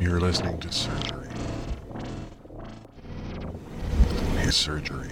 You're listening to Surgery. His surgery.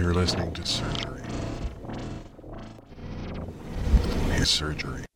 You're listening to surgery. His surgery.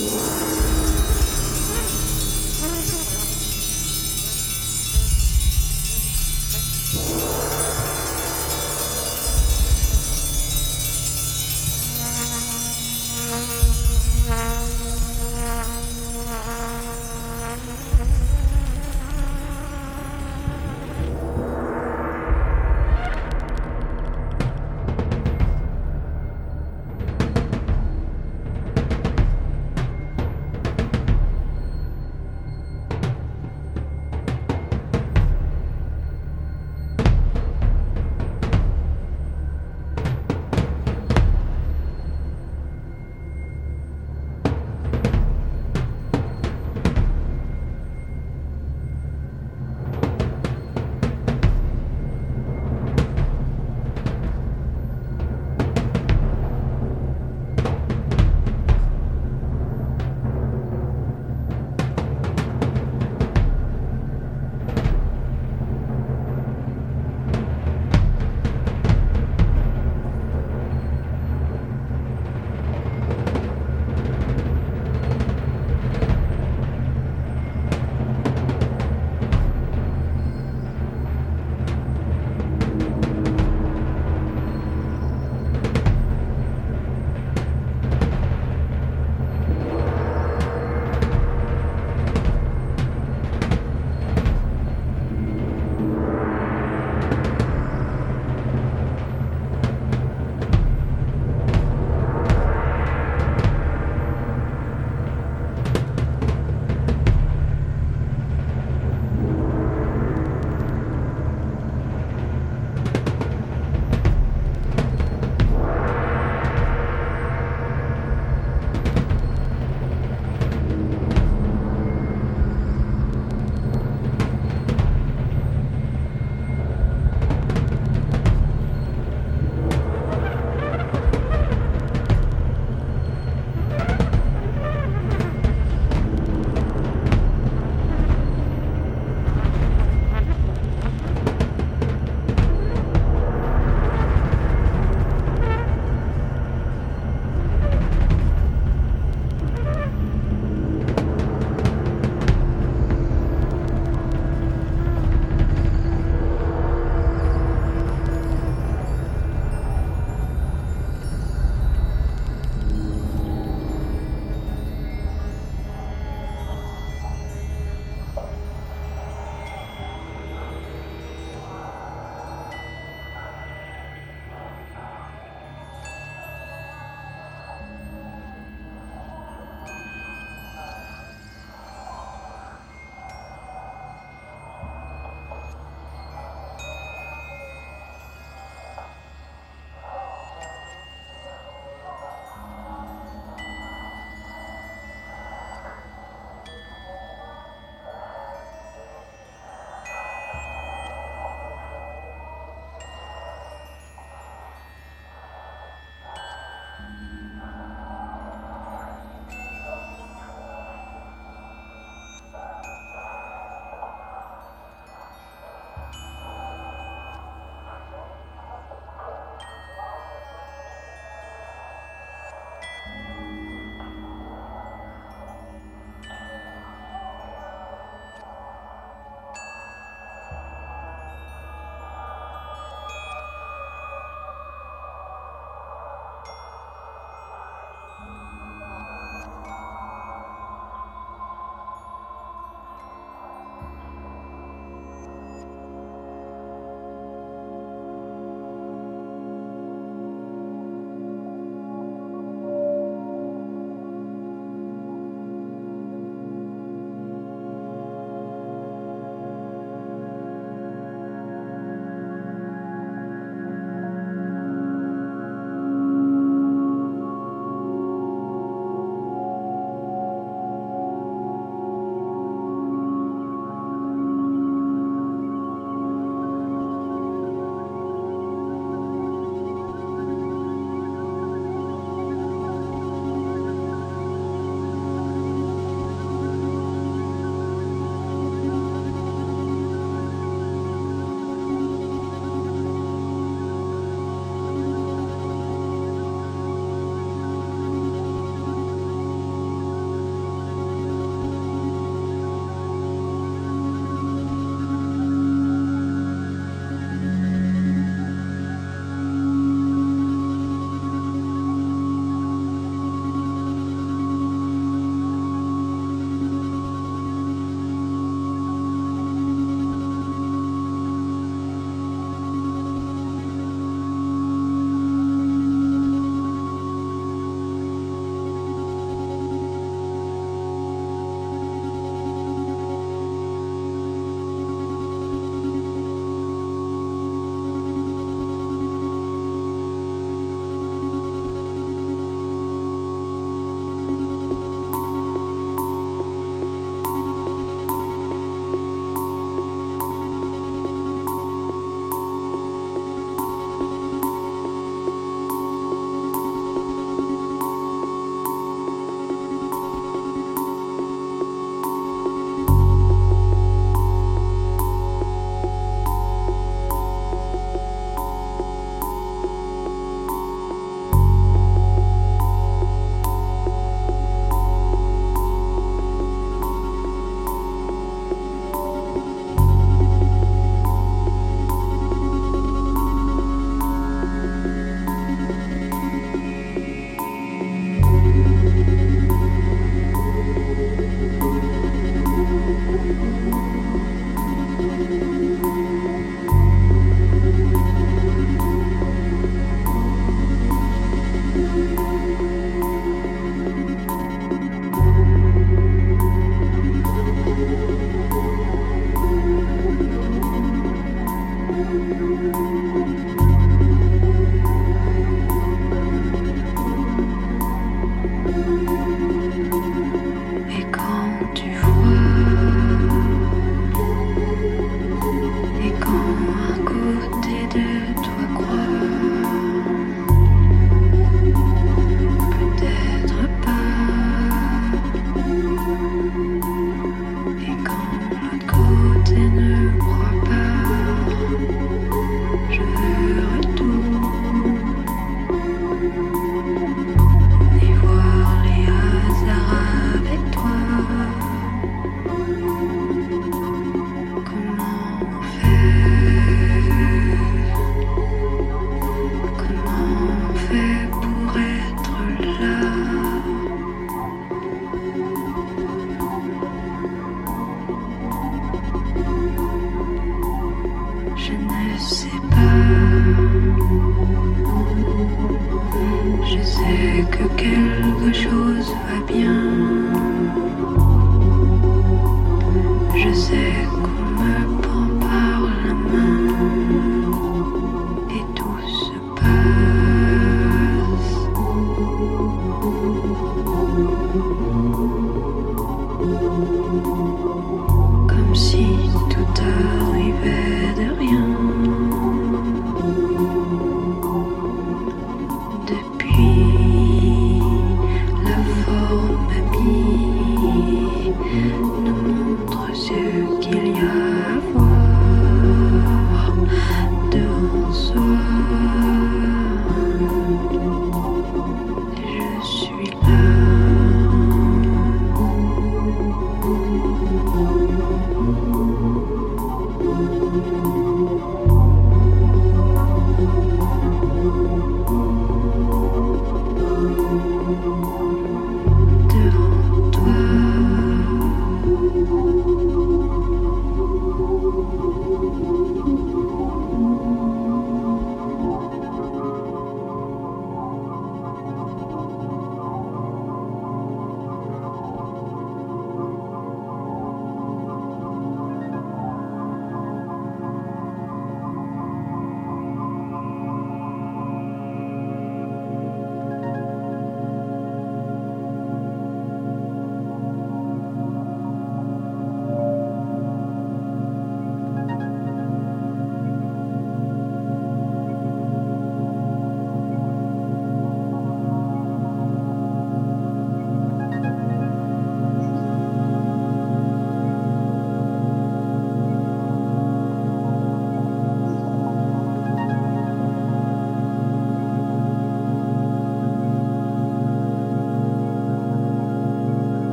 Thank.